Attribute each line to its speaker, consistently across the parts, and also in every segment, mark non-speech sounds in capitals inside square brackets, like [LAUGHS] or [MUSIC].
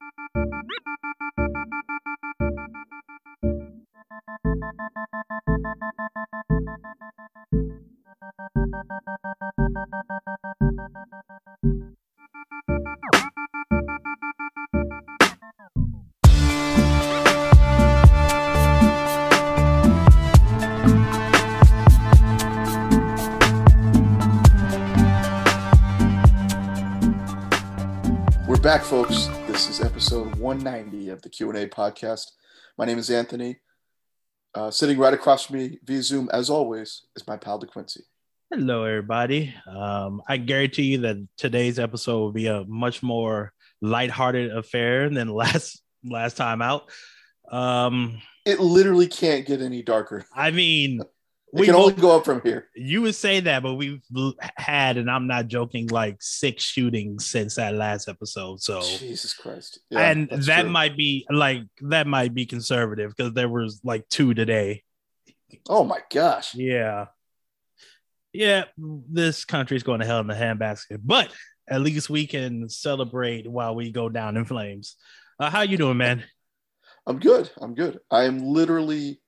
Speaker 1: Música Q&A podcast. My name is Anthony. Uh, sitting right across from me via Zoom, as always, is my pal DeQuincy.
Speaker 2: Hello, everybody. Um, I guarantee you that today's episode will be a much more lighthearted affair than last last time out. Um,
Speaker 1: It literally can't get any darker.
Speaker 2: I mean,
Speaker 1: It can only go up from here.
Speaker 2: you would say that, but we've had, and I'm not joking, like six shootings since that last episode. So,
Speaker 1: Jesus Christ. Yeah,
Speaker 2: and that
Speaker 1: true.
Speaker 2: might be like that might be conservative because there was like two today.
Speaker 1: Oh my gosh.
Speaker 2: Yeah. Yeah, this country's going to hell in the handbasket, but at least we can celebrate while we go down in flames. Uh, how you doing, man?
Speaker 1: I'm good. I'm good. I am literally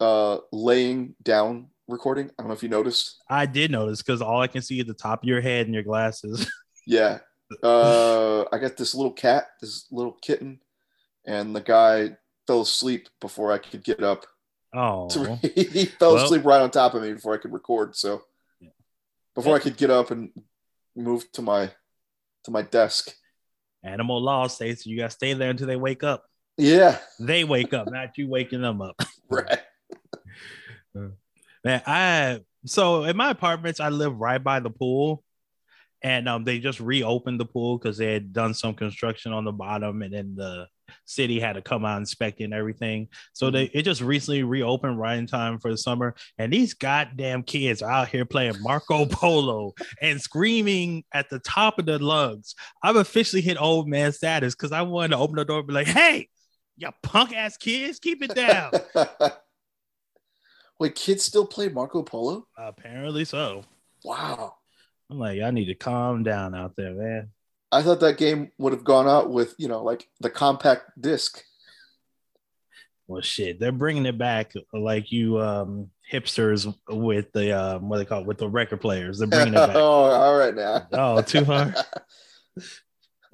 Speaker 1: uh laying down recording. I don't know if you noticed.
Speaker 2: I did notice because all I can see is the top of your head and your glasses. [LAUGHS]
Speaker 1: Yeah. Uh I got this little cat, this little kitten, and the guy fell asleep before I could get up.
Speaker 2: Oh, [LAUGHS]
Speaker 1: he fell
Speaker 2: Well-
Speaker 1: asleep right on top of me before I could record. So
Speaker 2: Yeah.
Speaker 1: before I could get up and move to my to my desk.
Speaker 2: animal law states you got to stay there until they wake up.
Speaker 1: Yeah,
Speaker 2: They wake up, not you waking them up. [LAUGHS]
Speaker 1: right.
Speaker 2: Man, I so in my apartments, I live right by the pool, and um, they just reopened the pool because they had done some construction on the bottom, and then the city had to come out inspecting everything. So they it just recently reopened right in time for the summer, and these goddamn kids are out here playing Marco [LAUGHS] Polo and screaming at the top of their lungs. I've officially hit old man status because I wanted to open the door and be like, "Hey, you punk ass kids, keep it down." [LAUGHS]
Speaker 1: Wait, kids still play Marco Polo?
Speaker 2: Apparently so.
Speaker 1: Wow.
Speaker 2: I'm like, I need to calm down out there, man.
Speaker 1: I thought that game would have gone out with, you know, like the compact disc.
Speaker 2: Well, shit, they're bringing it back like you um, hipsters with the um, what they call it, with the record players. They're bringing it [LAUGHS] back.
Speaker 1: oh, all right now.
Speaker 2: oh, too hard. [LAUGHS]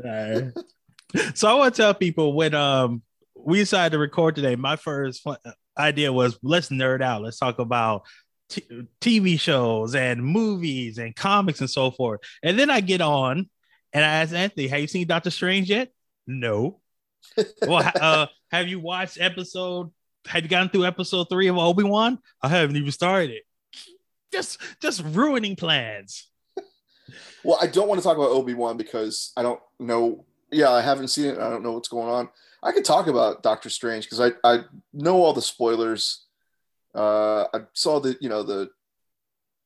Speaker 2: All right. So I want to tell people when um we decided to record today. My first idea was let's nerd out. Let's talk about t- TV shows and movies and comics and so forth. And then I get on and I ask Anthony, "Have you seen Doctor Strange yet?" No. [LAUGHS] well, uh, have you watched episode? Have you gotten through episode three of Obi Wan? I haven't even started it. Just, just ruining plans. [LAUGHS]
Speaker 1: Well, I don't want to talk about Obi Wan because I don't know. Yeah, I haven't seen it. I don't know what's going on. I could talk about Doctor Strange because I I know all the spoilers. Uh, I saw the you know the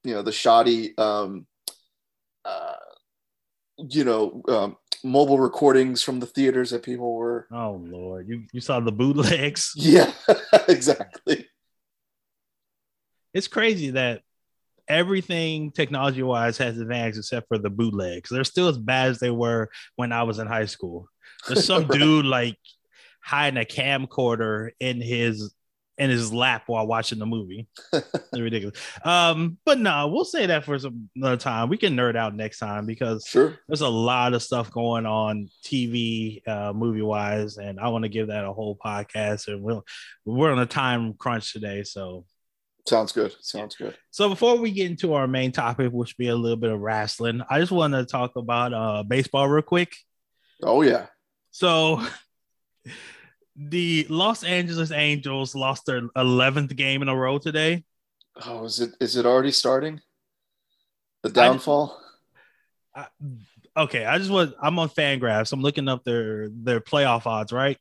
Speaker 1: you know the shoddy um, uh, you know um, mobile recordings from the theaters that people were.
Speaker 2: Oh Lord, you you saw the bootlegs. [LAUGHS]
Speaker 1: Yeah, [LAUGHS] exactly.
Speaker 2: It's crazy that everything technology wise has advanced except for the bootlegs. They're still as bad as they were when I was in high school. There's some [LAUGHS]
Speaker 1: Right.
Speaker 2: dude like hiding a camcorder in his in his lap while watching the movie. [LAUGHS] It's ridiculous. Um, but no, we'll say that for some another time. We can nerd out next time because
Speaker 1: Sure.
Speaker 2: there's a lot of stuff going on TV, uh, movie wise, and I want to give that a whole podcast. And we'll we're on a time crunch today, so
Speaker 1: Sounds good. Sounds good.
Speaker 2: so before we get into our main topic, which be a little bit of wrestling, I just want to talk about uh baseball real quick.
Speaker 1: Oh yeah.
Speaker 2: So [LAUGHS] the Los Angeles Angels lost their 11th game in a row today.
Speaker 1: Oh, is it is it already starting? The downfall.
Speaker 2: I, okay, I just was I'm on Fangraphs. I'm looking up their their playoff odds, right?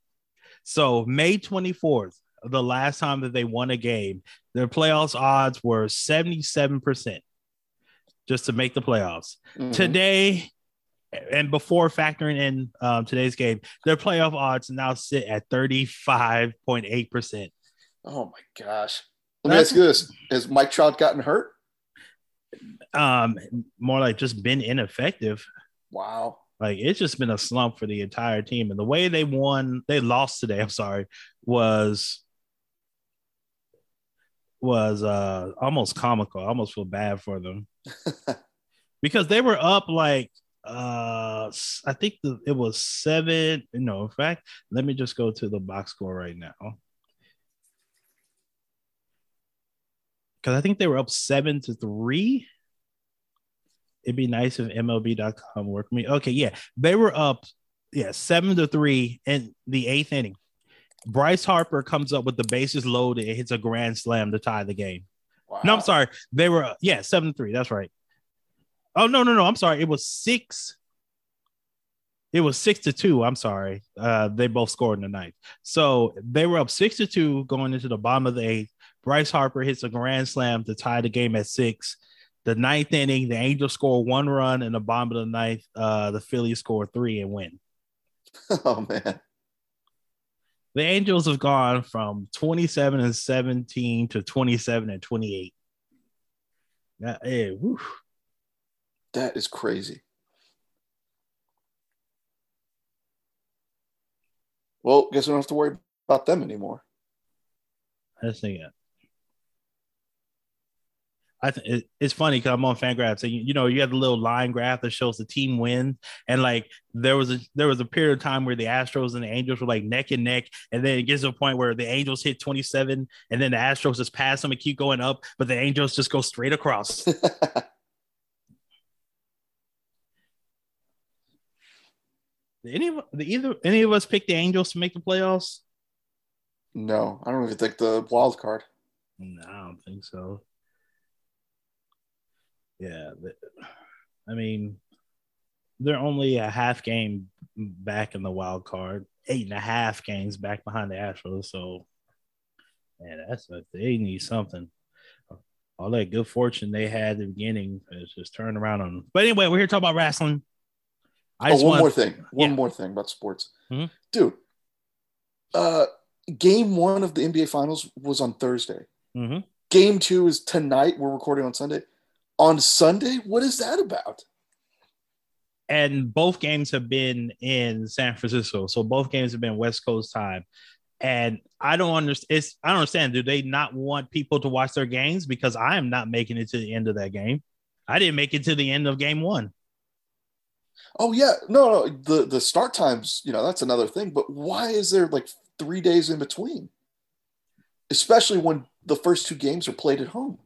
Speaker 2: So May 24th, the last time that they won a game, their playoffs odds were 77% just to make the playoffs.
Speaker 1: Mhm.
Speaker 2: Today, and before factoring in um, today's game, their playoff odds now sit at 35.8%.
Speaker 1: Oh my gosh. Let me ask you this: Has Mike Trout gotten hurt?
Speaker 2: Um, more like just been ineffective.
Speaker 1: Wow.
Speaker 2: Like it's just been a slump for the entire team. And the way they won, they lost today, I'm sorry, was was uh almost comical. I almost feel bad for them. [LAUGHS] because they were up like uh I think the, it was seven. No, in fact, let me just go to the box score right now. Because I think they were up seven to three. It'd be nice if MLB.com worked me. Okay, yeah, they were up, yeah, seven to three in the eighth inning. Bryce Harper comes up with the bases loaded and hits a grand slam to tie the game. Wow. No, I'm sorry. They were yeah, seven three. That's right. Oh no, no, no. I'm sorry. It was six. It was six to two. I'm sorry. Uh, they both scored in the ninth. So they were up six to two going into the bottom of the eighth. Bryce Harper hits a grand slam to tie the game at six. The ninth inning, the Angels score one run, and the bottom of the ninth, uh, the Phillies score three and win. [LAUGHS]
Speaker 1: Oh man.
Speaker 2: The Angels have gone from 27 and 17 to 27 and 28. Yeah, hey, whew.
Speaker 1: That is crazy. Well, guess we don't have to worry about them anymore.
Speaker 2: I just think I think it, it's funny because I'm on Fangraphs and you, you, know you have the little line graph that shows the team wins, and like there was a there was a period of time where the Astros and the Angels were like neck and neck and then it gets to a point where the Angels hit 27 and then the Astros just pass them and keep going up but the Angels just go straight across. [LAUGHS] Did any of the either any of us pick the Angels to make the playoffs?
Speaker 1: No, I don't even think the wild card.
Speaker 2: No, I don't think so. Yeah, I mean, they're only a half game back in the wild card, eight and a half games back behind the Astros. So, man, that's what they need something. All that good fortune they had at the beginning is just turned around on them. But anyway, we're here talking about wrestling.
Speaker 1: I oh, one want, more thing. One yeah. more thing about sports, mm-hmm. dude. Uh, game one of the NBA Finals was on Thursday. Mm-hmm. Game two is tonight. We're recording on Sunday. On Sunday, what is that about?
Speaker 2: And both games have been in San Francisco, so both games have been West Coast time. And I don't understand. It's I don't understand. Do they not want people to watch their games? Because I am not making it to the end of that game. I didn't make it to the end of game one.
Speaker 1: Oh yeah, no, no. The the start times, you know, that's another thing. But why is there like three days in between? Especially when the first two games are played at home.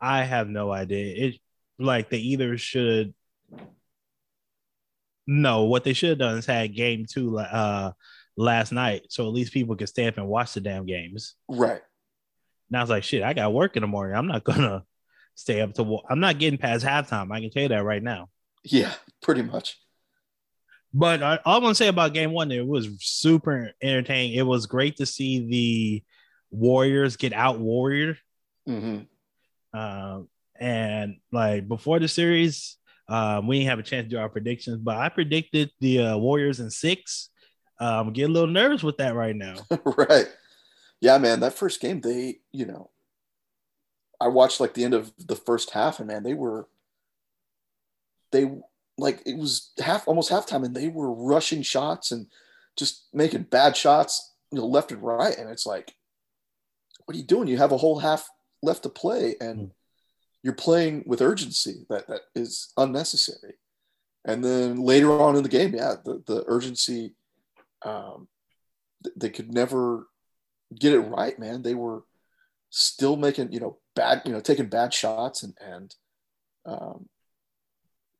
Speaker 2: I have no idea. It like they either should. No, what they should have done is had game two uh last night, so at least people could stay up and watch the damn games.
Speaker 1: Right.
Speaker 2: Now it's like shit. I got work in the morning. I'm not gonna stay up to. I'm not getting past halftime. I can tell you that right now.
Speaker 1: Yeah, pretty much.
Speaker 2: But I, all I want to say about game one, it was super entertaining. It was great to see the Warriors get out warrior. Mm-hmm. Um, and like before the series, um, we didn't have a chance to do our predictions, but I predicted the uh, Warriors in six. Um, I'm getting a little nervous with that right now. [LAUGHS]
Speaker 1: right. Yeah, man. That first game, they, you know, I watched like the end of the first half, and man, they were they like it was half almost halftime and they were rushing shots and just making bad shots you know left and right and it's like what are you doing you have a whole half left to play and mm. you're playing with urgency that that is unnecessary and then later on in the game yeah the, the urgency um, they could never get it right man they were still making you know bad you know taking bad shots and and um,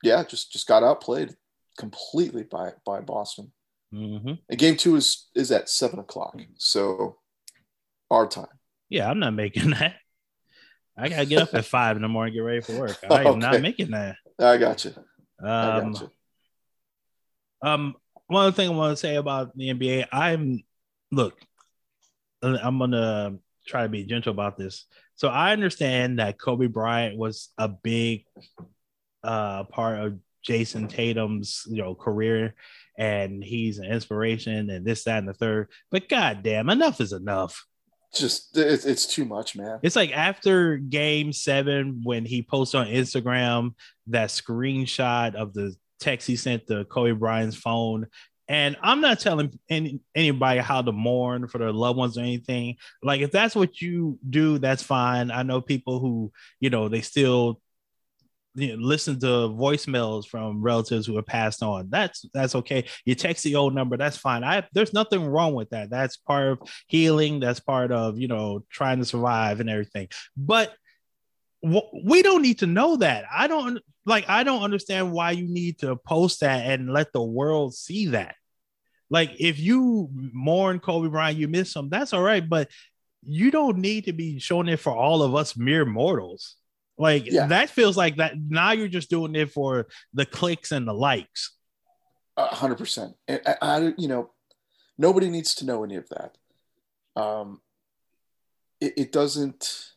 Speaker 1: yeah, just just got outplayed completely by by Boston. Mm-hmm. And game two is is at seven o'clock, so our time.
Speaker 2: Yeah, I'm not making [LAUGHS] that. I gotta get up at five in the morning, get ready for work. I am okay. not making that.
Speaker 1: I got you.
Speaker 2: Um, I got you. Um, one other thing I want to say about the NBA, I'm look, I'm gonna try to be gentle about this. So I understand that Kobe Bryant was a big uh, part of Jayson Tatum's you know career, and he's an inspiration, and this, that, and the third. But goddamn, enough is enough.
Speaker 1: Just it's, it's too much, man.
Speaker 2: It's like after Game Seven when he posted on Instagram that screenshot of the text he sent to Kobe Bryant's phone. And I'm not telling any, anybody how to mourn for their loved ones or anything. Like, if that's what you do, that's fine. I know people who, you know, they still you know, listen to voicemails from relatives who have passed on. That's that's okay. You text the old number, that's fine. I there's nothing wrong with that. That's part of healing. That's part of you know trying to survive and everything. But we don't need to know that. I don't like. I don't understand why you need to post that and let the world see that. Like, if you mourn Kobe Bryant, you miss him. That's all right, but you don't need to be showing it for all of us mere mortals. Like yeah. that feels like that. Now you're just doing it for the clicks and the likes.
Speaker 1: A hundred percent. I, I, you know, nobody needs to know any of that. Um, it, it doesn't.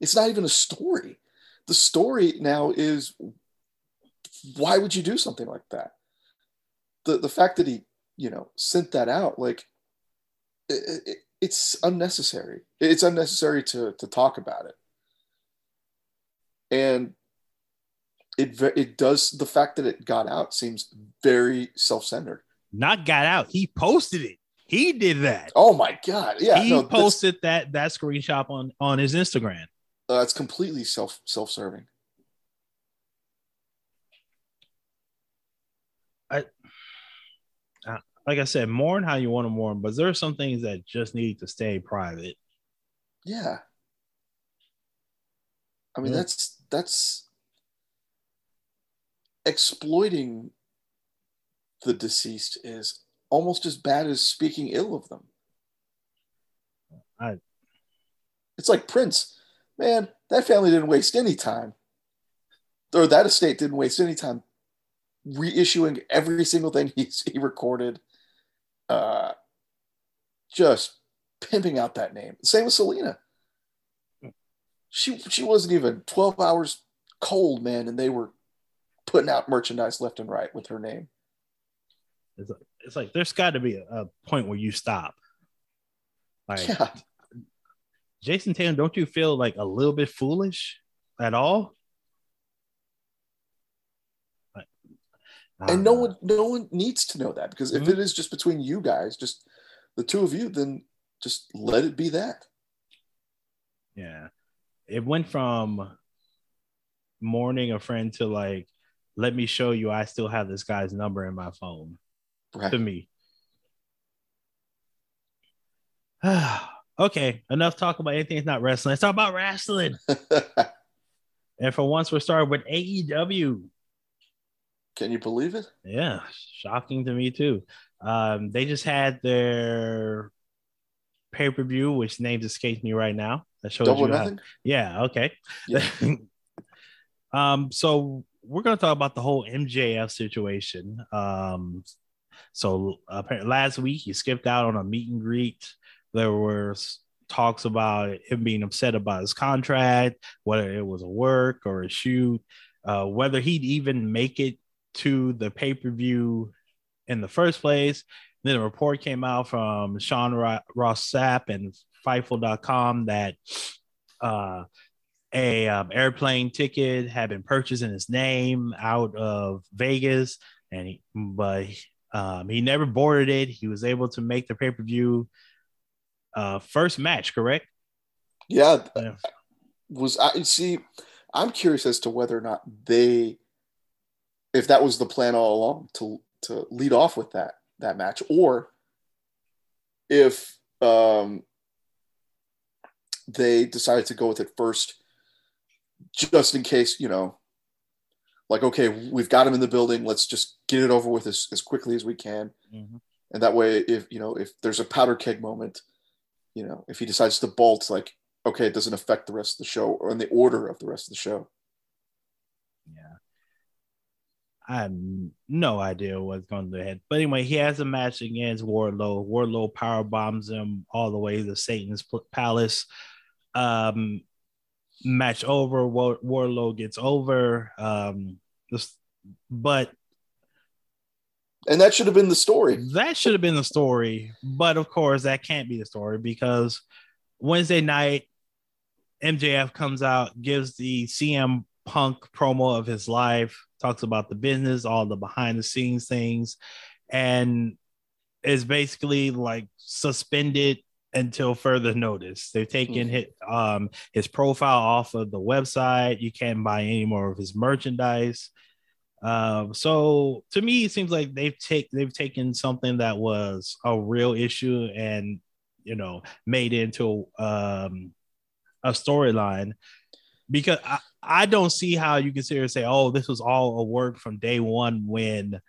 Speaker 1: It's not even a story. The story now is why would you do something like that? The the fact that he you know sent that out like it, it, it's unnecessary. It's unnecessary to to talk about it and it it does the fact that it got out seems very self-centered.
Speaker 2: Not got out. He posted it. He did that.
Speaker 1: Oh my god! Yeah,
Speaker 2: he no, posted that that screenshot on on his Instagram.
Speaker 1: Uh, it's completely self self-serving.
Speaker 2: I, uh, like I said, mourn how you want to mourn, but there are some things that just need to stay private.
Speaker 1: Yeah. I mean, yeah. that's that's exploiting the deceased is almost as bad as speaking ill of them.
Speaker 2: I,
Speaker 1: it's like Prince, man. That family didn't waste any time, or that estate didn't waste any time reissuing every single thing [LAUGHS] he he recorded. Uh, just pimping out that name. Same with Selena she she wasn't even 12 hours cold, man, and they were putting out merchandise left and right with her name.
Speaker 2: It's like, it's like there's got to be a, a, point where you stop. Like, yeah. Jayson Tatum, don't you feel like a little bit foolish at all?
Speaker 1: and no one no one needs to know that because if mm-hmm. it is just between you guys just the two of you then just let it be that
Speaker 2: yeah it went from mourning a friend to like, let me show you I still have this guy's number in my phone right. to me. [SIGHS] okay, enough talk about anything that's not wrestling. Let's talk about wrestling. [LAUGHS] and for once, we're starting with AEW.
Speaker 1: Can you believe it?
Speaker 2: Yeah, shocking to me too. Um, they just had their pay per view, which names escape me right now. That shows Double you. How, yeah. Okay. Yeah. [LAUGHS] um. So we're gonna talk about the whole MJF situation. Um. So apparently last week he skipped out on a meet and greet. There were talks about him being upset about his contract, whether it was a work or a shoot, uh, whether he'd even make it to the pay per view in the first place. Then a report came out from Sean Ross Sapp and Fightful.com that uh, a um, airplane ticket had been purchased in his name out of Vegas, and he, but um, he never boarded it. He was able to make the pay per view uh, first match, correct?
Speaker 1: Yeah. yeah. Was I see? I'm curious as to whether or not they, if that was the plan all along to to lead off with that that match, or if um, they decided to go with it first, just in case, you know, like, okay, we've got him in the building. Let's just get it over with as, as quickly as we can. Mm-hmm. And that way, if, you know, if there's a powder keg moment, you know, if he decides to bolt, like, okay, it doesn't affect the rest of the show or in the order of the rest of the show.
Speaker 2: Yeah. I have no idea what's going to happen. But anyway, he has a match against Wardlow. Wardlow power bombs him all the way to Satan's palace. Um, match over. War- Wardlow gets over. Um, this, but
Speaker 1: and that should have been the story.
Speaker 2: That should have been the story, but of course that can't be the story because Wednesday night, MJF comes out, gives the CM Punk promo of his life, talks about the business, all the behind the scenes things, and is basically like suspended until further notice. They've taken mm-hmm. his, um, his profile off of the website. You can't buy any more of his merchandise. Um, so to me, it seems like they've take they've taken something that was a real issue and you know made into um, a storyline because I, I don't see how you can sit here and say, oh, this was all a work from day one when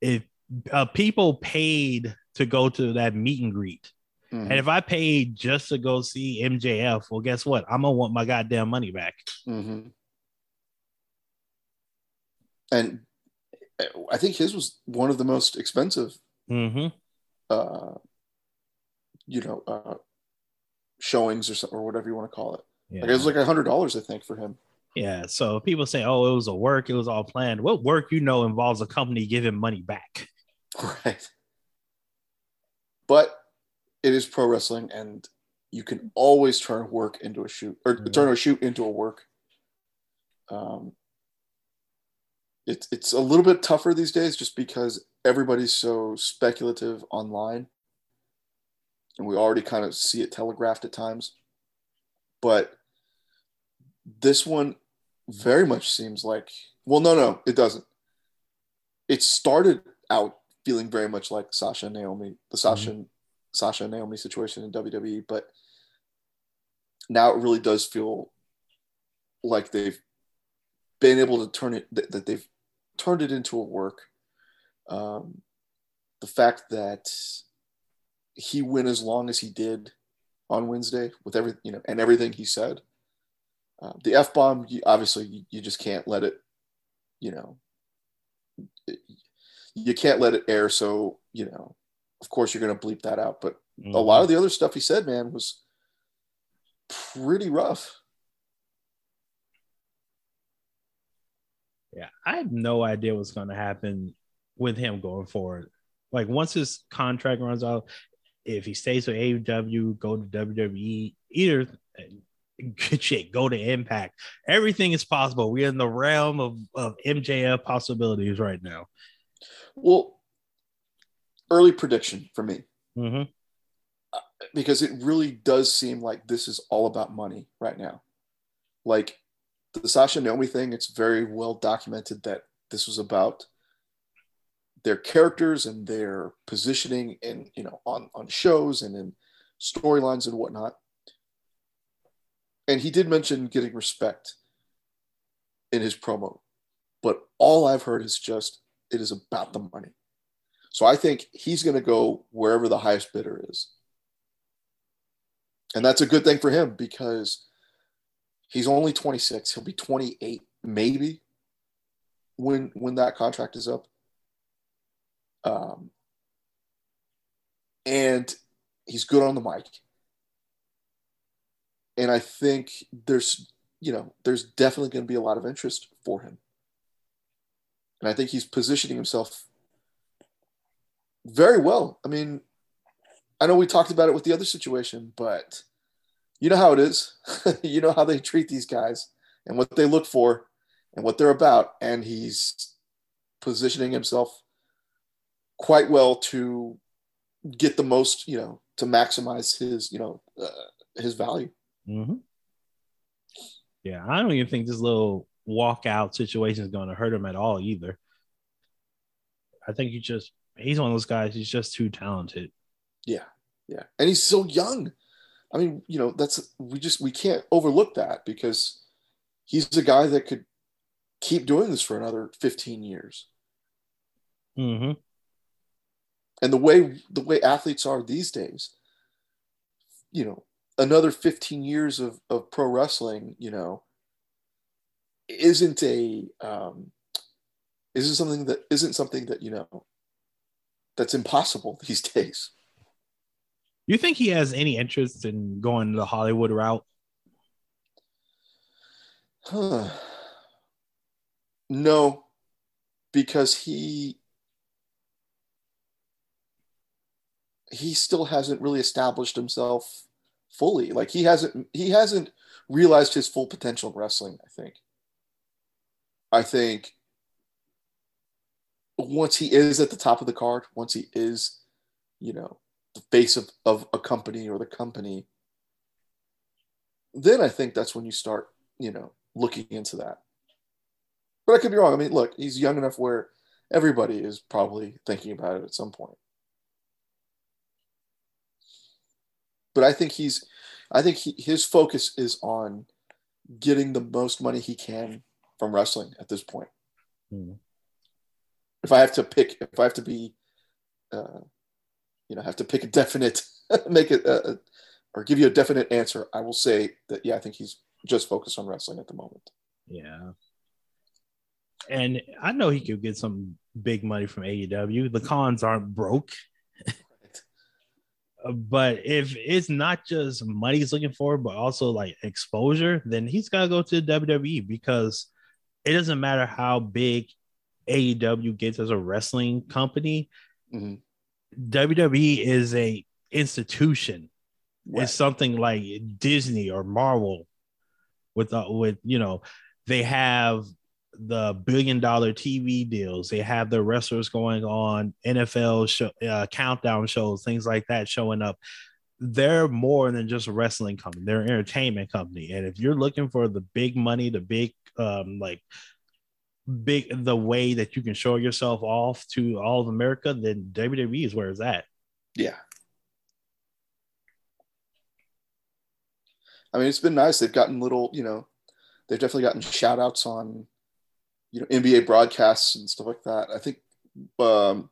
Speaker 2: if uh, people paid to go to that meet and greet. Mm-hmm. And if I paid just to go see MJF, well, guess what? I'm gonna want my goddamn money back.
Speaker 1: Mm-hmm. And I think his was one of the most expensive,
Speaker 2: mm-hmm.
Speaker 1: uh, you know, uh, showings or something, or whatever you want to call it. Yeah. Like it was like a hundred dollars, I think, for him.
Speaker 2: Yeah. So people say, "Oh, it was a work. It was all planned." What work you know involves a company giving money back? [LAUGHS]
Speaker 1: Right. But it is pro wrestling, and you can always turn work into a shoot, or mm-hmm. turn a shoot into a work. Um, it's it's a little bit tougher these days, just because everybody's so speculative online, and we already kind of see it telegraphed at times. But this one very much seems like well no no it doesn't it started out feeling very much like sasha and naomi the sasha mm-hmm. sasha and naomi situation in wwe but now it really does feel like they've been able to turn it that they've turned it into a work um, the fact that he went as long as he did on wednesday with every you know and everything he said uh, the f bomb, obviously, you, you, just can't let it. You know, you can't let it air. So you know, of course, you're going to bleep that out. But mm-hmm. a lot of the other stuff he said, man, was pretty rough.
Speaker 2: Yeah, I have no idea what's going to happen with him going forward. Like once his contract runs out, if he stays with AEW, go to WWE, either good shit, go to Impact. Everything is possible. We're in the realm of, of MJF possibilities right now.
Speaker 1: Well, early prediction for me.
Speaker 2: Mm-hmm.
Speaker 1: Because it really does seem like this is all about money right now. Like the Sasha Naomi thing, it's very well documented that this was about their characters and their positioning and you know on on shows and in storylines and whatnot and he did mention getting respect in his promo, but all I've heard is just it is about the money. So I think he's going to go wherever the highest bidder is. And that's a good thing for him because he's only 26. He'll be 28 maybe when when that contract is up. Um, and he's good on the mic and I think there's you know there's definitely going to be a lot of interest for him, and I think he's positioning himself very well. I mean, I know we talked about it with the other situation, but you know how it is. [LAUGHS] you know how they treat these guys and what they look for and what they're about, and he's positioning himself quite well to get the most, you know, to maximize his, you know, uh, his value.
Speaker 2: Mm-hmm. Yeah, I don't even think this little walkout situation is going to hurt him at all either. I think he just he's one of those guys. He's just too talented.
Speaker 1: Yeah, yeah, and he's so young. I mean, you know, that's we just we can't overlook that because he's a guy that could keep doing this for another 15 years.
Speaker 2: Mm-hmm.
Speaker 1: And the way the way athletes are these days, you know, another 15 years of, of pro wrestling, you know, isn't a um, isn't something that isn't something that you know that's impossible these [LAUGHS] days.
Speaker 2: You think he has any interest in going the Hollywood route?
Speaker 1: Huh. No, because he he still hasn't really established himself fully. Like he hasn't he hasn't realized his full potential in wrestling, I think. I think once he is at the top of the card, once he is, you know, the face of, of a company or the company, then I think that's when you start, you know, looking into that. But I could be wrong. I mean, look, he's young enough where everybody is probably thinking about it at some point. But I think he's, I think he, his focus is on getting the most money he can from wrestling at this point. Hmm. If I have to pick, if I have to be, uh, you know, have to pick a definite, [LAUGHS] make it, uh, or give you a definite answer, I will say that yeah, I think he's just focused on wrestling at the moment.
Speaker 2: Yeah. And I know he could get some big money from AEW. The Khans aren't broke. [LAUGHS] but if it's not just money he's looking for, but also like exposure, then he's got to go to WWE because it doesn't matter how big AEW gets as a wrestling company. Mm-hmm. WWE is a institution. Right. It's something like Disney or Marvel with uh, with you know they have the billion dollar TV deals. They have the wrestlers going on NFL show, uh, countdown shows, things like that showing up. They're more than just a wrestling company. They're an entertainment company. And if you're looking for the big money, the big um, like big the way that you can show yourself off to all of America, then WWE is where it's at.
Speaker 1: Yeah. I mean, it's been nice. They've gotten little, you know, they've definitely gotten shout outs on you know NBA broadcasts and stuff like that. I think um,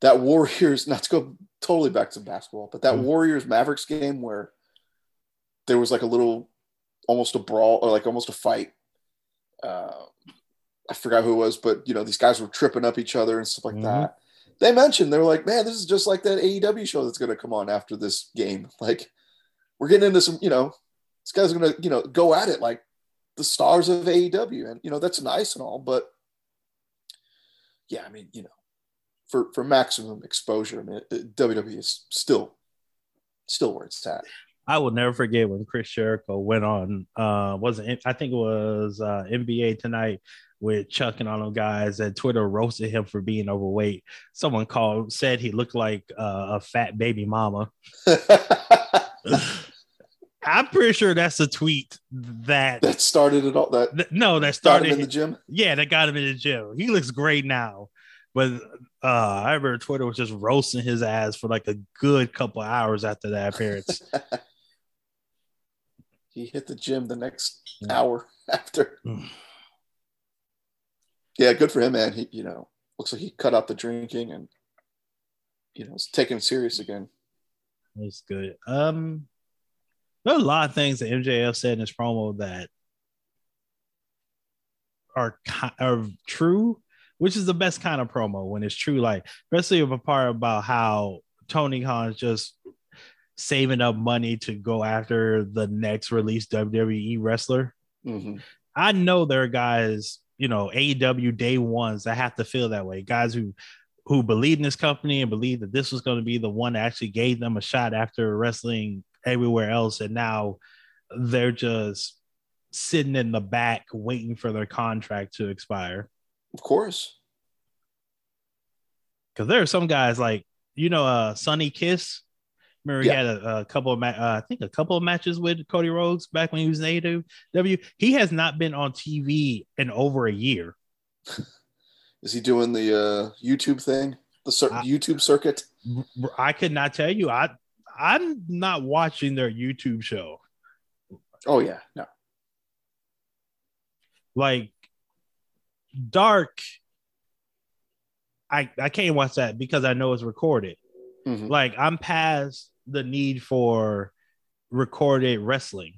Speaker 1: that Warriors, [LAUGHS] not to go totally back to basketball, but that mm-hmm. Warriors Mavericks game where there was like a little, almost a brawl or like almost a fight. Uh, I forgot who it was, but you know these guys were tripping up each other and stuff like mm-hmm. that. They mentioned they were like, "Man, this is just like that AEW show that's going to come on after this game. [LAUGHS] Like, we're getting into some, you know, this guy's going to, you know, go at it like the stars of AEW, and you know that's nice and all, but yeah, I mean, you know, for for maximum exposure, I mean, WWE is still still where it's at.
Speaker 2: I will never forget when Chris Jericho went on. Uh, wasn't I think it was uh, NBA tonight with Chuck and all those guys, and Twitter roasted him for being overweight. Someone called said he looked like uh, a fat baby mama. [LAUGHS] [LAUGHS] I'm pretty sure that's a tweet that
Speaker 1: that started it all. That
Speaker 2: th- no, that started
Speaker 1: in the gym.
Speaker 2: Yeah, that got him in the gym. He looks great now, but uh, I remember Twitter was just roasting his ass for like a good couple hours after that appearance. [LAUGHS]
Speaker 1: he hit the gym the next hour [LAUGHS] after. [SIGHS] yeah, good for him, man. He, you know, looks like he cut out the drinking and you know, is taking serious again.
Speaker 2: That's good. Um, there are a lot of things that MJF said in his promo that are are true, which is the best kind of promo when it's true. Like, especially of a part about how Tony Khan's just saving up money to go after the next released WWE wrestler. Mm-hmm. I know there are guys, you know, AEW day ones that have to feel that way. Guys who who believe in this company and believe that this was going to be the one that actually gave them a shot after wrestling everywhere else, and now they're just sitting in the back waiting for their contract to expire.
Speaker 1: Of course.
Speaker 2: Because there are some guys like you know, uh, Sonny Kiss. Remember, yeah. he had a, a couple of, ma- uh, I think, a couple of matches with Cody Rhodes back when he was in AEW. He has not been on TV in over a year. [LAUGHS]
Speaker 1: Is he doing the uh, YouTube thing, the cir- I, YouTube circuit?
Speaker 2: I could not tell you. I I'm not watching their YouTube show.
Speaker 1: Oh yeah, no.
Speaker 2: Like Dark, I I can't watch that because I know it's recorded. Mm-hmm. Like I'm past the need for recorded wrestling.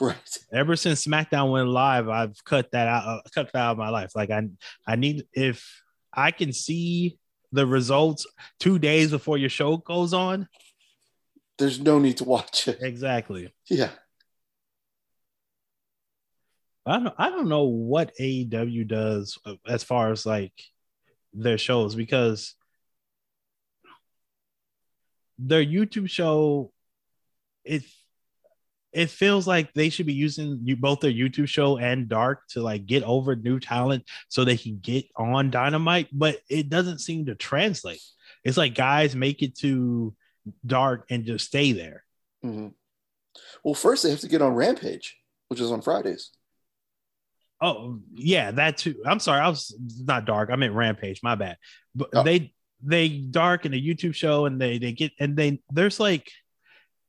Speaker 1: Right.
Speaker 2: Ever since SmackDown went live, I've cut that out. Uh, cut that out of my life. Like I, I need if I can see the results two days before your show goes on,
Speaker 1: there's no need to watch it.
Speaker 2: Exactly.
Speaker 1: Yeah.
Speaker 2: I don't I don't know what AEW does as far as like their shows because their YouTube show it it feels like they should be using you both their YouTube show and Dark to like get over new talent so they can get on Dynamite, but it doesn't seem to translate. It's like guys make it to Dark and just stay there.
Speaker 1: Mm-hmm. Well, first they have to get on Rampage, which is on Fridays.
Speaker 2: Oh yeah, that too. I'm sorry, I was not Dark. I meant Rampage. My bad. But oh. they they Dark in a YouTube show, and they they get and they there's like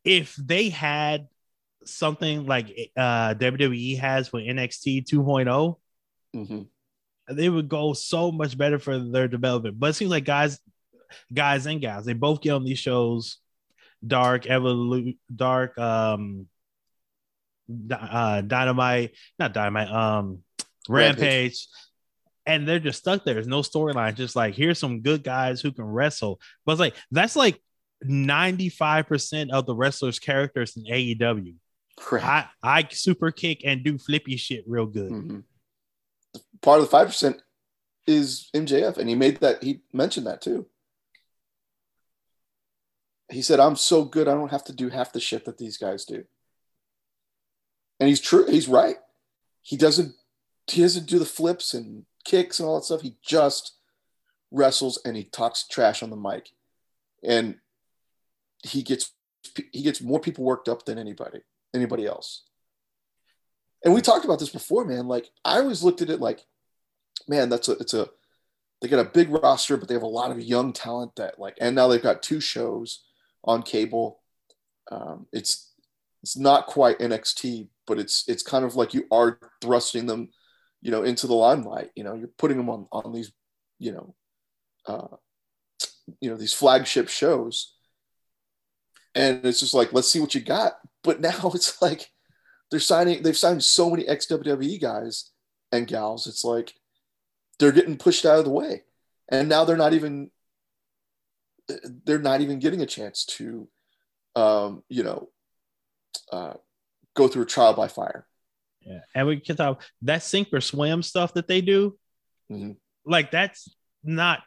Speaker 2: if they had something like uh, WWE has for NXT 2.0, mm-hmm. they would go so much better for their development. But it seems like guys, guys and gals, they both get on these shows, Dark, Evolu- Dark, um, uh, Dynamite, not Dynamite, um, Rampage. Rampage. And they're just stuck there. There's no storyline. Just like here's some good guys who can wrestle. But it's like that's like 95% of the wrestlers' characters in AEW. I, I super kick and do flippy shit real good. Mm-hmm.
Speaker 1: Part of the five percent is MJF, and he made that. He mentioned that too. He said, "I'm so good, I don't have to do half the shit that these guys do." And he's true. He's right. He doesn't. He doesn't do the flips and kicks and all that stuff. He just wrestles and he talks trash on the mic, and he gets he gets more people worked up than anybody anybody else. And we talked about this before, man. Like I always looked at it like, man, that's a it's a they got a big roster, but they have a lot of young talent that like, and now they've got two shows on cable. Um, it's it's not quite NXT, but it's it's kind of like you are thrusting them, you know, into the limelight. You know, you're putting them on on these, you know, uh, you know, these flagship shows and it's just like let's see what you got but now [LAUGHS] it's like they're signing they've signed so many ex WWE guys and gals it's like they're getting pushed out of the way and now they're not even they're not even getting a chance to um, you know uh, go through a trial by fire
Speaker 2: yeah and we can talk that sink or swim stuff that they do mm-hmm. like that's not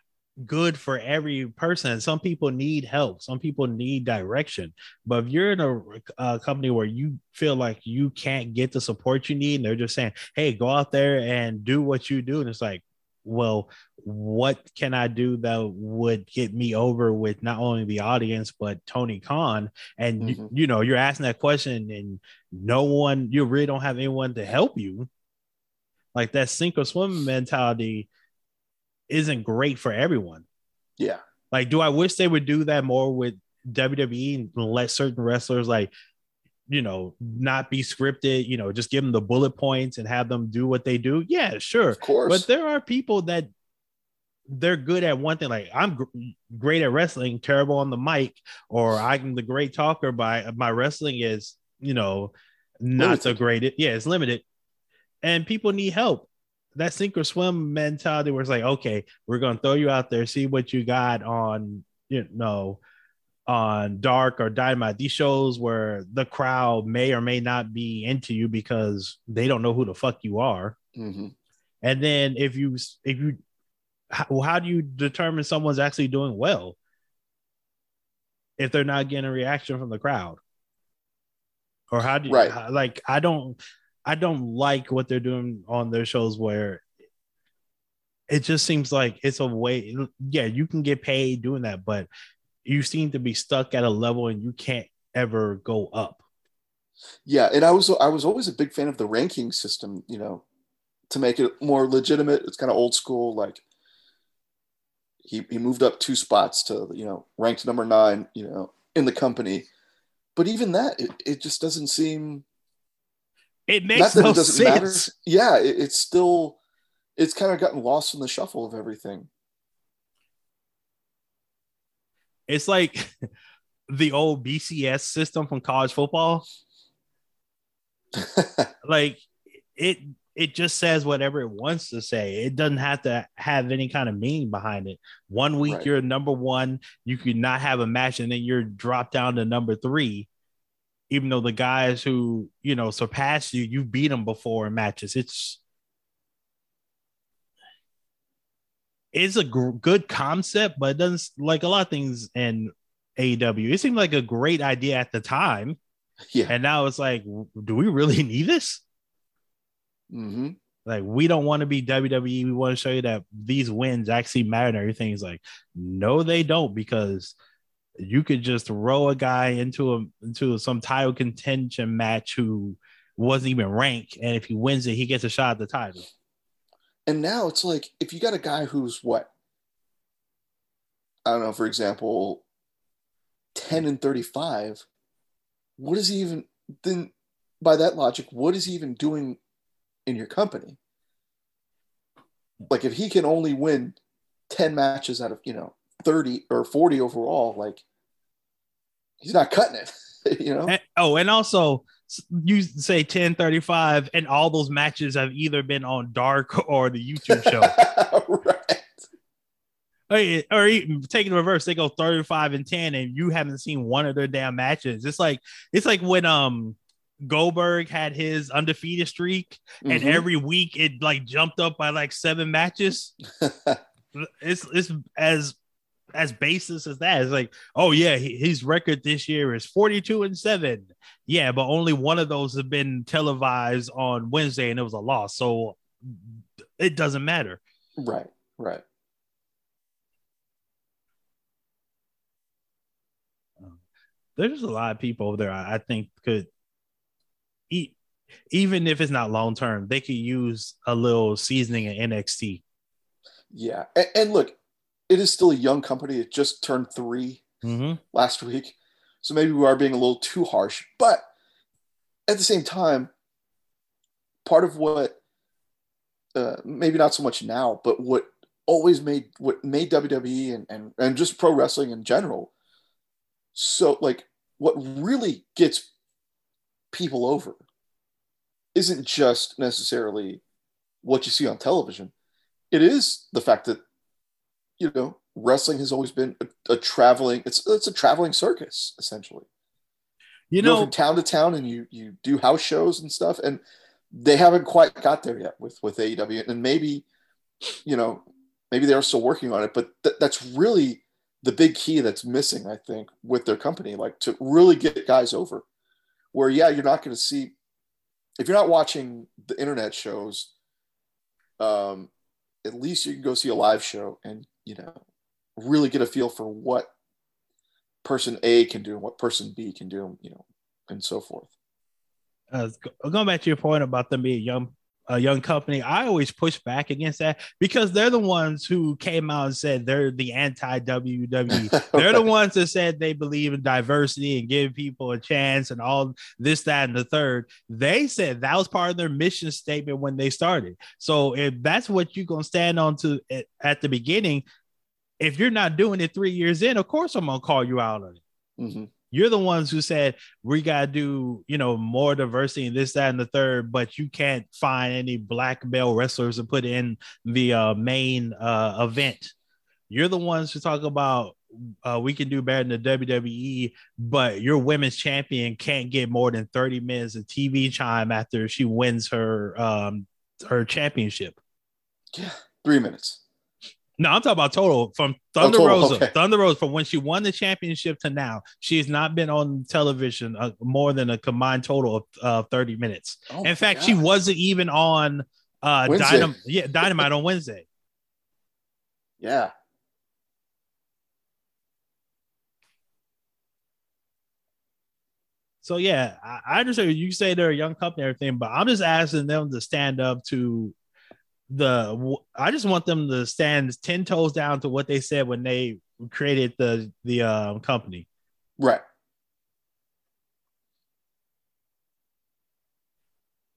Speaker 2: good for every person. Some people need help. Some people need direction. But if you're in a, a, company where you feel like you can't get the support you need, and they're just saying, "Hey, go out there and do what you do," and it's like, well, what can I do that would get me over with not only the audience but Tony Khan? And mm-hmm. you, you know, you're asking that question, and no one, you really don't have anyone to help you. Like that sink or swim mentality isn't great for everyone.
Speaker 1: Yeah.
Speaker 2: Like, do I wish they would do that more with WWE and let certain wrestlers like, you know, not be scripted, you know, just give them the bullet points and have them do what they do? Yeah, sure.
Speaker 1: Of course.
Speaker 2: But there are people that they're good at one thing. Like I'm gr- great at wrestling, terrible on the mic, or I'm the great talker. By my wrestling is, you know, not limited. so great. Yeah, it's limited, and people need help that sink or swim mentality where it's like, okay, we're gonna throw you out there, see what you got on, you know, on dark or dynamite. These shows where the crowd may or may not be into you because they don't know who the fuck you are. Mm-hmm. And then if you if you how, how do you determine someone's actually doing well if they're not getting a reaction from the crowd? Or how do you right. like I don't I don't like what they're doing on their shows where it just seems like it's a way. Yeah, you can get paid doing that, but you seem to be stuck at a level and you can't ever go up.
Speaker 1: Yeah, and I was I was always a big fan of the ranking system. You know, to make it more legitimate. It's kind of old school. Like he he moved up two spots to you know ranked number nine. You know, in the company, but even that it, it just doesn't seem
Speaker 2: it makes no it sense. Matter.
Speaker 1: Yeah, it, it's still it's kind of gotten lost in the shuffle of everything.
Speaker 2: It's like [LAUGHS] the old BCS system from college football. [LAUGHS] like it it just says whatever it wants to say. It doesn't have to have any kind of meaning behind it. One week right. you're number one, you could not have a match, and then you're dropped down to number three even though the guys who you know surpass you, you beat them before in matches. It's it's a gr- good concept, but it doesn't like a lot of things in AEW. It seemed like a great idea at the time. Yeah. And now it's like, do we really [LAUGHS] need this?
Speaker 1: Mm-hmm.
Speaker 2: Like, we don't want to be WWE. We want to show you that these wins actually matter and everything. Is like, no, they don't, because you could just roll a guy into a into some title contention match who wasn't even ranked, and if he wins it, he gets a shot at the title.
Speaker 1: And now it's like if you got a guy who's what I don't know, for example, 10 and 35, what is he even then by that logic, what is he even doing in your company? Like if he can only win 10 matches out of, you know, 30 or 40 overall, like he's not cutting it, [LAUGHS] you know?
Speaker 2: And, oh, and also you say 1035 and all those matches have either been on dark [LAUGHS] or the YouTube show. [LAUGHS] right. Or, or taking the reverse, they go 35 and 10 and you haven't seen one of their damn matches. It's like it's like when um Goldberg had his undefeated streak, mm-hmm. and every week it like jumped up by like seven matches. it's it's as as basis as that. It's like, oh yeah, his record this year is 42 and 7. Yeah, but only one of those have been televised on Wednesday and it was a loss. So it doesn't matter.
Speaker 1: Right, right.
Speaker 2: There's a lot of people over there I think could eat even if it's not long term, they could use a little seasoning in NXT.
Speaker 1: Yeah. And, and look, it is still a young company. It just turned 3
Speaker 2: mm-hmm.
Speaker 1: last week. So maybe we are being a little too harsh. But at the same time, part of what, uh, maybe not so much now, but what always made what made WWE and, and, and just pro wrestling in general so like what really gets people over isn't just necessarily what you see on television. It is the fact that you know, wrestling has always been a, a traveling. It's it's a traveling circus essentially.
Speaker 2: You, you know,
Speaker 1: from town to town, and you you do house shows and stuff, and they haven't quite got there yet with with AEW, and maybe, you know, maybe they're still working on it, but th- that's really the big key that's missing, I think, with their company, like to really get guys over. Where yeah, you're not going to see if you're not watching the internet shows. Um, at least you can go see a live show and you know, really get a feel for what person A can do and what person B can do, you know, and so forth.
Speaker 2: Uh, going back to your point about them being young, a young company, I always push back against that because they're the ones who came out and said they're the anti WWE. [LAUGHS] They're the ones that said they believe in diversity and give people a chance and all this, that, and the third. They said that was part of their mission statement when they started. So if that's what you're gonna stand on to at the beginning, if you're not doing it three years in, of course I'm gonna call you out on it.
Speaker 1: Mm-hmm.
Speaker 2: You're the ones who said we gotta do, you know, more diversity and this, that, and the third, but you can't find any black male wrestlers to put in the uh, main uh, event. You're the ones who talk about uh, we can do better than the WWE, but your women's champion can't get more than 30 minutes of TV time after she wins her um, her championship.
Speaker 1: Yeah, three minutes.
Speaker 2: No, I'm talking about total from Thunder oh, Rosa. Okay. Thunder Rosa from when she won the championship to now. She has not been on television uh, more than a combined total of uh, 30 minutes. Oh In fact, God. she wasn't even on uh, Dynam- yeah, Dynamite on Wednesday.
Speaker 1: Yeah.
Speaker 2: So yeah, I, I understand you say they're a young company and everything, but I'm just asking them to stand up to the I just want them to stand ten toes down to what they said when they created the the uh, company.
Speaker 1: Right.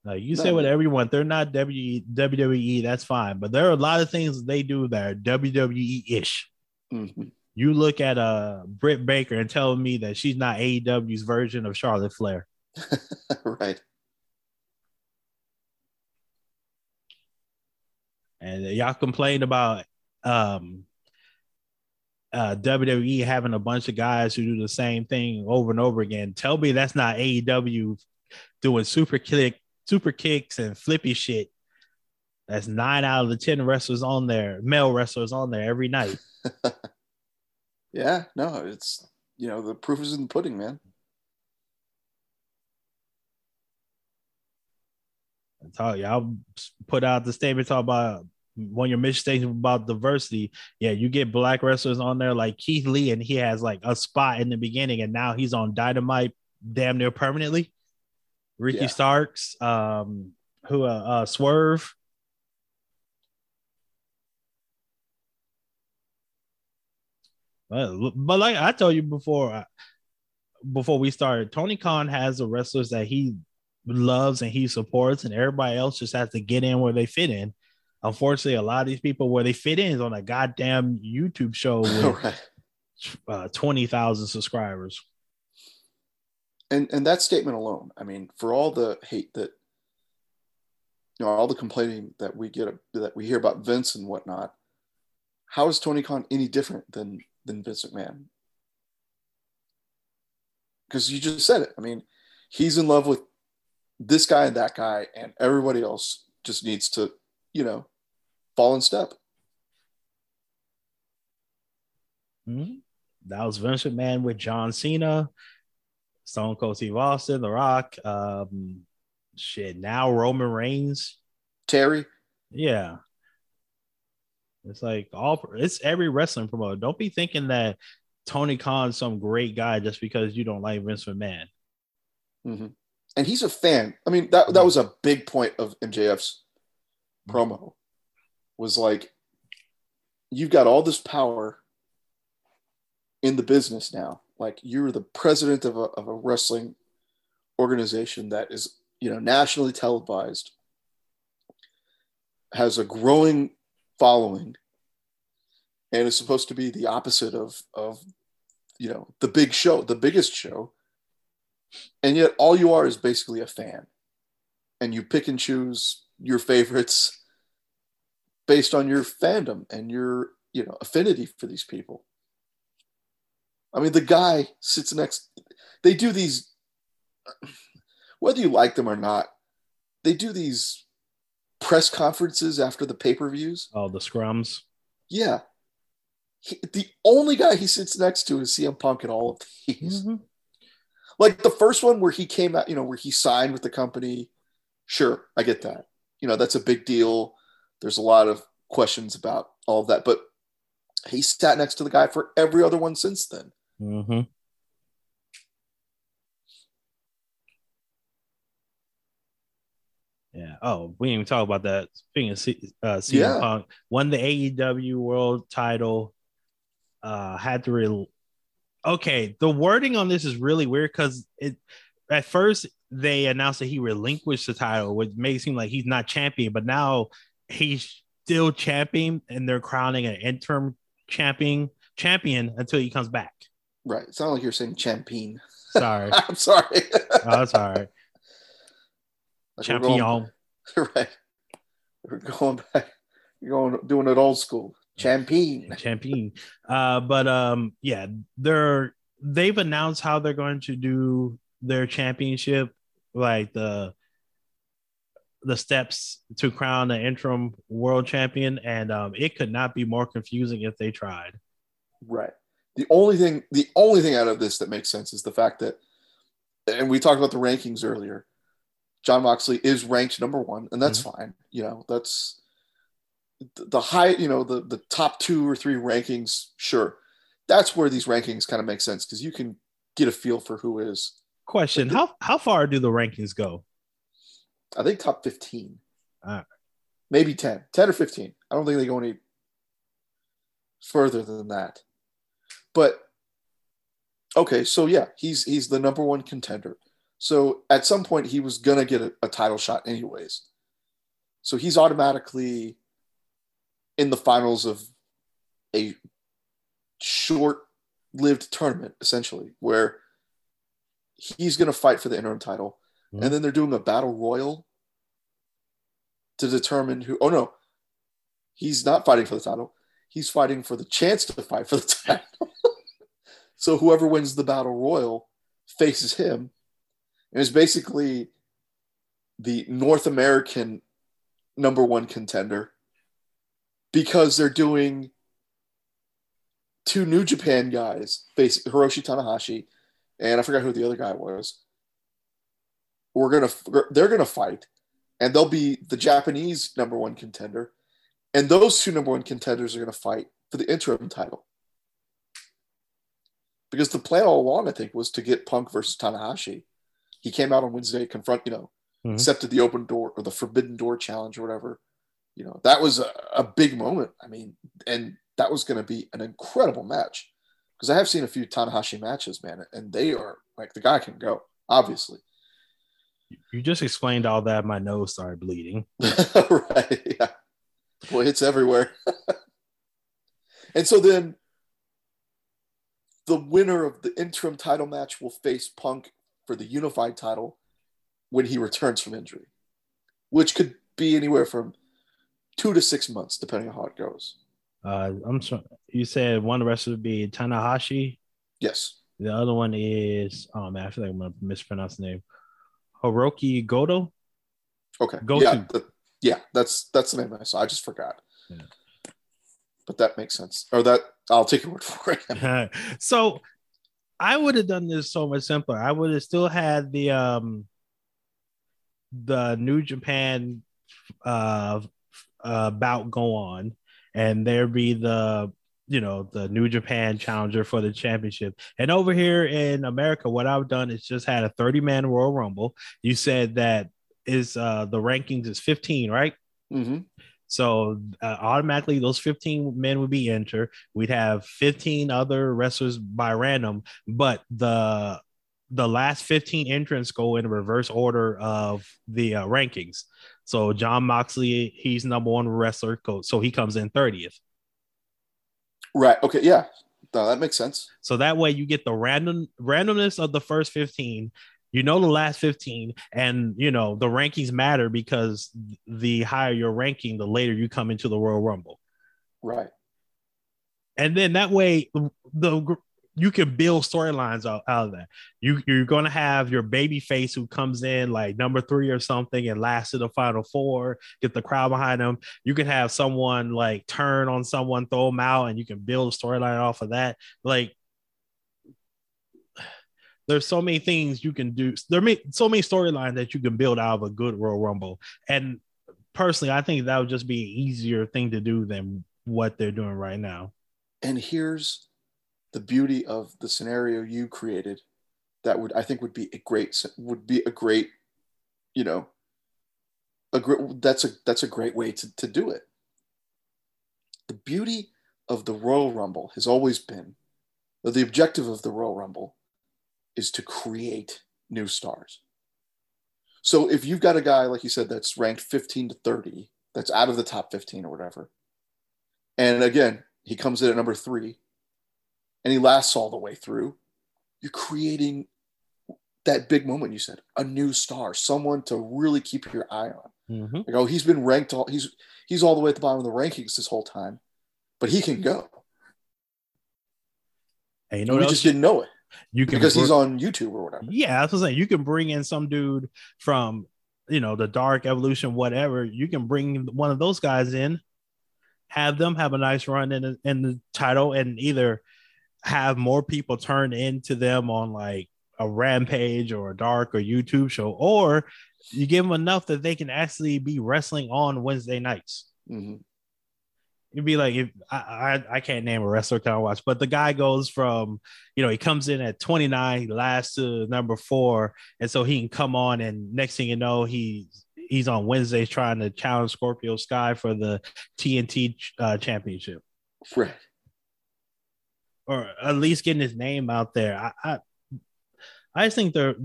Speaker 2: Like you no. say whatever you want. They're not w, WWE, that's fine. But there are a lot of things they do that are WWE ish.
Speaker 1: Mm-hmm.
Speaker 2: You look at uh Britt Baker and tell me that she's not AEW's version of Charlotte Flair. [LAUGHS]
Speaker 1: right.
Speaker 2: And y'all complained about um, uh, WWE having a bunch of guys who do the same thing over and over again. Tell me that's not AEW doing super kick, super kicks and flippy shit. That's nine out of the ten wrestlers on there, male wrestlers on there every night. [LAUGHS]
Speaker 1: yeah, no, it's you know the proof is in the pudding, man.
Speaker 2: Talk, y'all put out the statement talk about one of your mission statements about diversity. Yeah, you get black wrestlers on there like Keith Lee, and he has like a spot in the beginning, and now he's on Dynamite damn near permanently. Ricky yeah. Starks, um, who uh, uh Swerve. But, but like I told you before, before we started, Tony Khan has the wrestlers that he loves and he supports, and everybody else just has to get in where they fit in. Unfortunately, a lot of these people where they fit in is on a goddamn YouTube show [LAUGHS] with right. uh, twenty thousand subscribers.
Speaker 1: And and that statement alone, I mean, for all the hate that you know, all the complaining that we get that we hear about Vince and whatnot, how is Tony Khan any different than than Vince McMahon? Because you just said it. I mean, he's in love with this guy and that guy, and everybody else just needs to, you know, fall in step.
Speaker 2: Mm-hmm. That was Vince McMahon with John Cena, Stone Cold Steve Austin, The Rock. Um, shit, now Roman Reigns,
Speaker 1: Terry.
Speaker 2: Yeah, it's like all it's every wrestling promoter. Don't be thinking that Tony Khan's some great guy just because you don't like Vince McMahon.
Speaker 1: Mm-hmm and he's a fan. I mean, that that was a big point of MJF's promo. Was like, you've got all this power in the business now. Like you're the president of a of a wrestling organization that is, you know, nationally televised, has a growing following, and is supposed to be the opposite of of you know the big show, the biggest show. And yet all you are is basically a fan. And you pick and choose your favorites based on your fandom and your you know affinity for these people i mean the guy sits next they do these whether you like them or not they do these press conferences after the pay-per-views
Speaker 2: oh the scrums
Speaker 1: yeah he, the only guy he sits next to is CM Punk in all of these. Mm-hmm. Like the first one where he came out, you know, where he signed with the company. Sure, I get that. You know, that's a big deal. There's a lot of questions about all of that, but he sat next to the guy for every other one since then.
Speaker 2: Mm-hmm. Yeah. Oh, we didn't even talk about that. Speaking of C- uh, CM yeah. Punk, won the AEW World Title. Uh, had to re- okay, the wording on this is really weird because it at first they announced that he relinquished the title, which made it seem like he's not champion, but now he's still champion and they're crowning an interim champion champion until he comes back.
Speaker 1: Right. It sounds like you're saying champion.
Speaker 2: Sorry. [LAUGHS]
Speaker 1: I'm sorry.
Speaker 2: oh, that's all right. [LAUGHS]
Speaker 1: Like champion. We're going, [LAUGHS] right. We're going back. You're going doing it old school. Champion.
Speaker 2: Champion. Uh, but um, yeah, they're they've announced how they're going to do their championship, like the the steps to crown the interim world champion, and um, it could not be more confusing if they tried.
Speaker 1: Right. The only thing, the only thing out of this that makes sense is the fact that, and we talked about the rankings earlier. Jon Moxley is ranked number one, and that's mm-hmm. fine. You know, that's the high, you know, the the top two or three rankings, sure, that's where these rankings kind of make sense because you can get a feel for who is.
Speaker 2: Question: the, How how far do the rankings go?
Speaker 1: I think top fifteen, maybe 10, 10 or fifteen. I don't think they go any further than that. But okay, so yeah, he's he's the number one contender. So at some point he was gonna get a, a title shot anyways. So he's automatically in the finals of a short-lived tournament, essentially, where he's going to fight for the interim title, mm-hmm. and then they're doing a battle royal to determine who. Oh no, he's not fighting for the title. He's fighting for the chance to fight for the [LAUGHS] title. so whoever wins the battle royal faces him, and is basically the North American number one contender because they're doing two New Japan guys face Hiroshi Tanahashi, and I forgot who the other guy was. We're gonna they're gonna fight, and they'll be the Japanese number one contender, and those two number one contenders are going to fight for the interim title. Because the plan all along, I think, was to get Punk versus Tanahashi. He came out on Wednesday, confront, you know, mm-hmm. accepted the open door or the forbidden door challenge or whatever. You know, that was a, a big moment. I mean, and that was going to be an incredible match because I have seen a few Tanahashi matches, man, and they are like the guy can go, obviously.
Speaker 2: You just explained all that. My nose started bleeding. [LAUGHS]
Speaker 1: right. Yeah. Boy, it's everywhere. [LAUGHS] and so then the winner of the interim title match will face Punk for the unified title when he returns from injury, which could be anywhere from two to six months, depending on how it goes.
Speaker 2: Uh, I'm sorry. You said one wrestler would be Tanahashi.
Speaker 1: Yes.
Speaker 2: The other one is oh man, I feel like I'm gonna mispronounce the name. Hirooki Goto.
Speaker 1: Okay. Goto. Yeah, the, yeah, that's that's the name I saw. I just forgot. Yeah. But that makes sense. Or that I'll take your word for
Speaker 2: it. [LAUGHS] so I would have done this so much simpler. I would have still had the um the New Japan uh, uh bout go on and there be the you know the New Japan challenger for the championship. And over here in America, what I've done is just had a 30 man Royal Rumble. You said that is uh the rankings is 15, right?
Speaker 1: Mm-hmm.
Speaker 2: So uh, automatically, those 15 men would be entered. We'd have 15 other wrestlers by random, but the the last 15 entrants go in reverse order of the uh, rankings. So Jon Moxley, he's number one wrestler, so he comes in 30th.
Speaker 1: Right. Okay. Yeah. No, that makes sense.
Speaker 2: So that way you get the random randomness of the first 15. You know the last 15, and you know the rankings matter because the higher your ranking, the later you come into the Royal Rumble.
Speaker 1: Right.
Speaker 2: And then that way the you can build storylines out, out of that. You you're gonna have your baby face who comes in like number three or something and lasts to the final four, get the crowd behind them. You can have someone like turn on someone, throw them out, and you can build a storyline off of that. Like there's so many things you can do. There are so many storylines that you can build out of a good Royal Rumble. And personally, I think that would just be an easier thing to do than what they're doing right now.
Speaker 1: And here's the beauty of the scenario you created that would I think would be a great would be a great you know a great that's a that's a great way to, to do it the beauty of the Royal Rumble has always been the objective of the Royal Rumble is to create new stars. So if you've got a guy like you said that's ranked 15 to 30, that's out of the top 15 or whatever, and again he comes in at number three, and he lasts all the way through, you're creating that big moment you said, a new star, someone to really keep your eye on. Mm-hmm. Like, oh, he's been ranked all he's he's all the way at the bottom of the rankings this whole time, but he can go.
Speaker 2: And you know, we
Speaker 1: just didn't know it.
Speaker 2: You can
Speaker 1: because he's on YouTube or whatever.
Speaker 2: Yeah, that's what I'm saying. You can bring in some dude from you know the Dark Elevation, whatever. You can bring one of those guys in, have them have a nice run in in the title, and either have more people turn into them on like a rampage or a dark or YouTube show, or you give them enough that they can actually be wrestling on Wednesday nights.
Speaker 1: Mm-hmm.
Speaker 2: It'd be like if I, I, I can't name a wrestler can I watch, but the guy goes from you know he comes in at 29, he lasts to number four, and so he can come on and next thing you know he's he's on Wednesdays trying to challenge Scorpio Sky for the TNT uh, championship.
Speaker 1: Right
Speaker 2: or at least getting his name out there. I I, I just think they're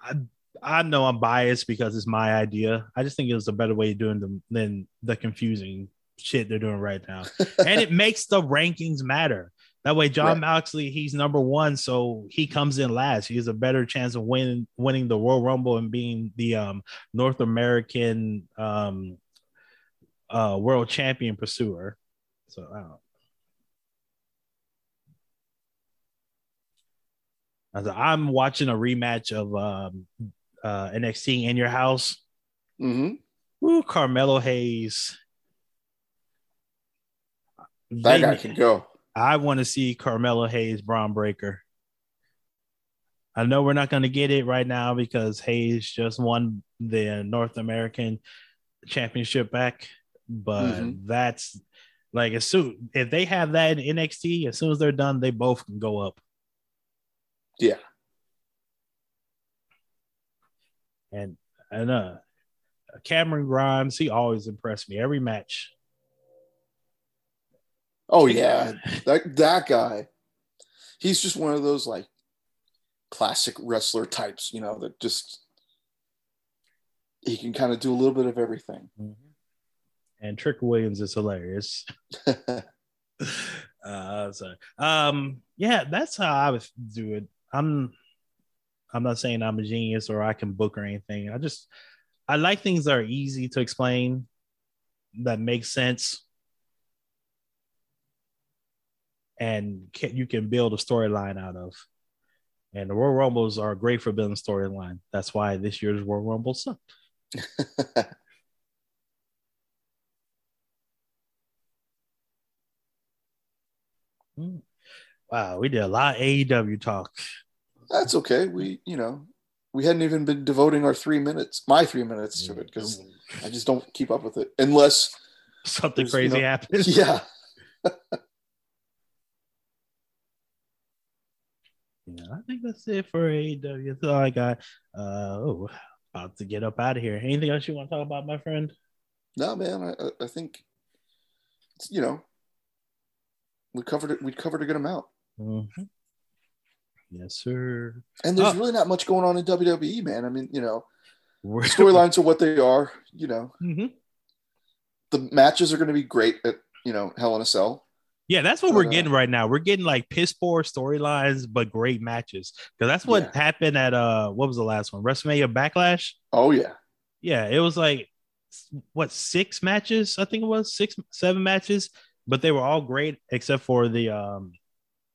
Speaker 2: I, I know I'm biased because it's my idea. I just think it was a better way of doing them than the confusing shit they're doing right now. [LAUGHS] and it makes the rankings matter. That way, Jon right. Moxley, he's number one, so he comes in last. He has a better chance of winning winning the Royal Rumble and being the um, North American um, uh, world champion pursuer. So I don't I'm watching a rematch of um, uh, NXT in your house.
Speaker 1: Mm-hmm.
Speaker 2: Ooh, Carmelo Hayes.
Speaker 1: That guy can go.
Speaker 2: I want to see Carmelo Hayes, Bron Breakker. I know we're not going to get it right now because Hayes just won the North American Championship back, but mm-hmm. that's like as soon if they have that in NXT, as soon as they're done, they both can go up.
Speaker 1: Yeah.
Speaker 2: And and uh Cameron Grimes, he always impressed me every match.
Speaker 1: Oh yeah, that that guy. He's just one of those like classic wrestler types, you know, that just he can kind of do a little bit of everything. Mm-hmm.
Speaker 2: And Trick Williams is hilarious. [LAUGHS] [LAUGHS] uh, so, um, yeah, that's how I would do it. I'm, I'm not saying I'm a genius or I can book or anything. I just, I like things that are easy to explain, that make sense, and can, you can build a storyline out of. And the Royal Rumbles are great for building storyline. That's why this year's Royal Rumble sucked. [LAUGHS] Hmm. Wow, we did a lot of AEW talk.
Speaker 1: That's okay. We, you know, we hadn't even been devoting our three minutes, my three minutes to it, because I just don't keep up with it unless
Speaker 2: something crazy you know, happens. [LAUGHS]
Speaker 1: Yeah. [LAUGHS]
Speaker 2: yeah, I think that's it for AEW. That's all I got. Uh, oh, about to get up out of here. Anything else you want to talk about, my friend?
Speaker 1: No, man. I, I think you know we covered it. We covered a good amount.
Speaker 2: Mm-hmm. Yes, sir.
Speaker 1: And there's oh. really not much going on in WWE, man. I mean, you know, [LAUGHS] storylines are what they are. You know,
Speaker 2: mm-hmm.
Speaker 1: the matches are going to be great at you know Hell in a Cell.
Speaker 2: Yeah, that's what we're uh, getting right now. We're getting like piss poor storylines, but great matches. Because that's what yeah. happened at uh what was the last one? WrestleMania Backlash.
Speaker 1: Oh yeah.
Speaker 2: Yeah, it was like what six matches? I think it was six, seven matches, but they were all great except for the um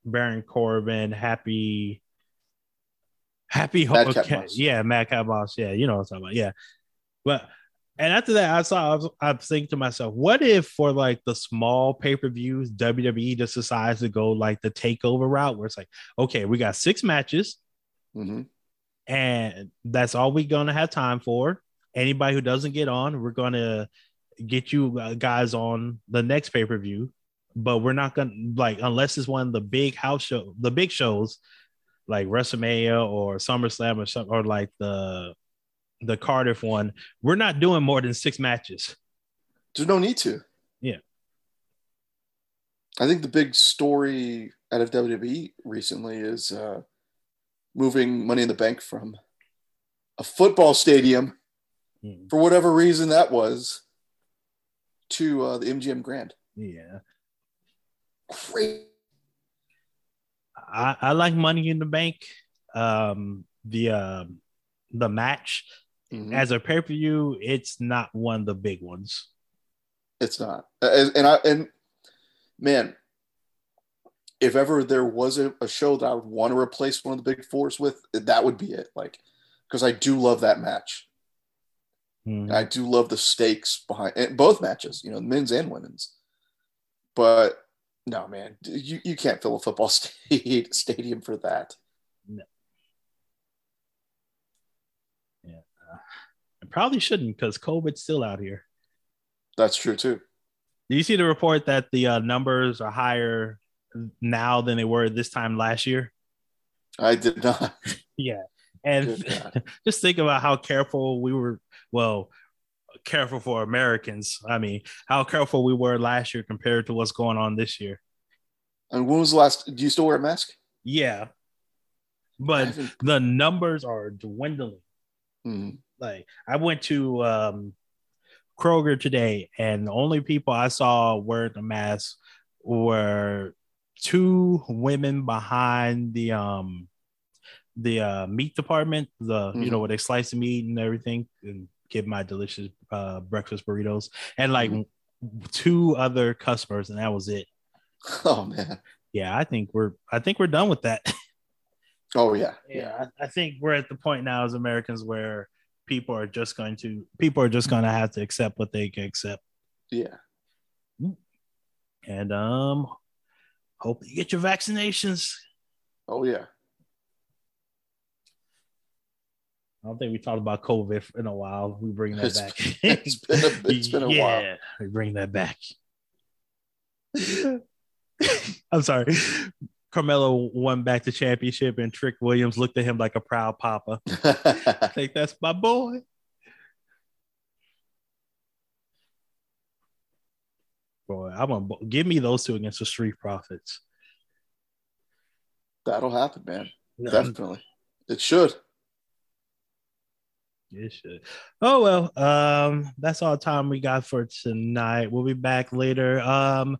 Speaker 2: Baron Corbin, Happy, Happy, okay, yeah, Madcap Moss, yeah, you know what I'm talking about, yeah. But and after that, I saw I was, I was thinking to myself, what if for like the small pay per views, WWE just decides to go like the takeover route, where it's like, okay, we got six matches,
Speaker 1: mm-hmm.
Speaker 2: and that's all we're gonna have time for. Anybody who doesn't get on, we're gonna get you uh, guys on the next pay per view, but we're not gonna like unless it's one of the big house show, the big shows like WrestleMania or SummerSlam or something, or like the the Cardiff one, we're not doing more than six matches.
Speaker 1: There's no need to.
Speaker 2: Yeah.
Speaker 1: I think the big story out of WWE recently is uh, moving Money in the Bank from a football stadium, mm. for whatever reason that was, to uh, the MGM Grand.
Speaker 2: Yeah.
Speaker 1: Great.
Speaker 2: I, I like Money in the Bank. Um, the uh, the match mm-hmm. as a pay per view, it's not one of the big ones.
Speaker 1: It's not, and I and man, if ever there was a, a, show that I would want to replace one of the big fours with, that would be it. Like, because I do love that match. Mm-hmm. I do love the stakes behind both matches, you know, men's and women's. But no, man, you, you can't fill a football [LAUGHS] stadium for that.
Speaker 2: No. Yeah. I probably shouldn't because COVID's still out here.
Speaker 1: That's true too.
Speaker 2: Do you see the report that the uh, numbers are higher now than they were this time last year?
Speaker 1: I did not. [LAUGHS]
Speaker 2: yeah. And [LAUGHS] just think about how careful we were. Well, careful for Americans. I mean, how careful we were last year compared to what's going on this year.
Speaker 1: And when was the last? Do you still wear a mask?
Speaker 2: Yeah, but the numbers are dwindling.
Speaker 1: Mm-hmm.
Speaker 2: Like I went to um, Kroger today, and the only people I saw wearing the mask were two women behind the um the uh, meat department, the mm-hmm. you know where they slice the meat and everything, and give my delicious uh, breakfast burritos, and like mm-hmm. two other customers, and that was it. [LAUGHS]
Speaker 1: Oh man,
Speaker 2: yeah, I think we're I think we're done with that. [LAUGHS]
Speaker 1: Oh yeah,
Speaker 2: yeah. yeah. I, I think we're at the point now as Americans where people are just going to people are just going to have to accept what they can accept.
Speaker 1: Yeah.
Speaker 2: And um hope you get your vaccinations.
Speaker 1: Oh yeah.
Speaker 2: I don't think we talked about COVID in a while. We bring that
Speaker 1: It's-
Speaker 2: back.
Speaker 1: it's been a- [LAUGHS] it's been a while.
Speaker 2: yeah, we bring that back. [LAUGHS] I'm sorry. Carmelo won back the championship, and Trick Williams looked at him like a proud papa. [LAUGHS] I think that's my boy. Boy, I'm gonna give me those two against the Street Profits.
Speaker 1: That'll happen, man. Definitely. It should.
Speaker 2: It should. Oh well, um, that's all the time we got for tonight. We'll be back later. Um,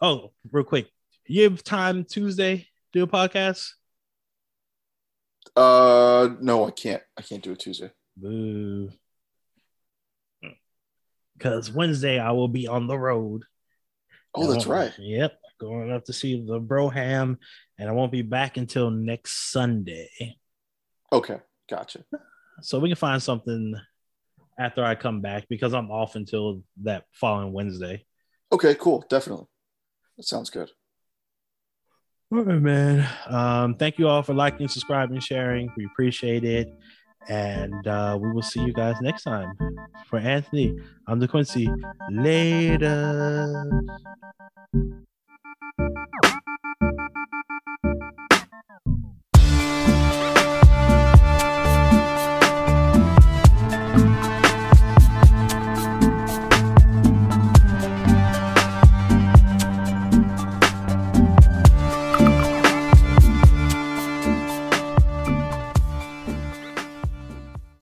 Speaker 2: oh, real quick, you have time Tuesday do a podcast?
Speaker 1: Uh no, I can't. I can't do it Tuesday.
Speaker 2: Boo. Because Wednesday I will be on the road.
Speaker 1: Oh, that's right.
Speaker 2: Yep, going up to see the Broham, and I won't be back until next Sunday.
Speaker 1: Okay, gotcha.
Speaker 2: So we can find something after I come back because I'm off until that following Wednesday.
Speaker 1: Okay, cool. Definitely. That sounds good.
Speaker 2: All right, man. Um, thank you all for liking, subscribing, sharing. We appreciate it. And uh, we will see you guys next time. For Anthony, I'm the Quincy. Later.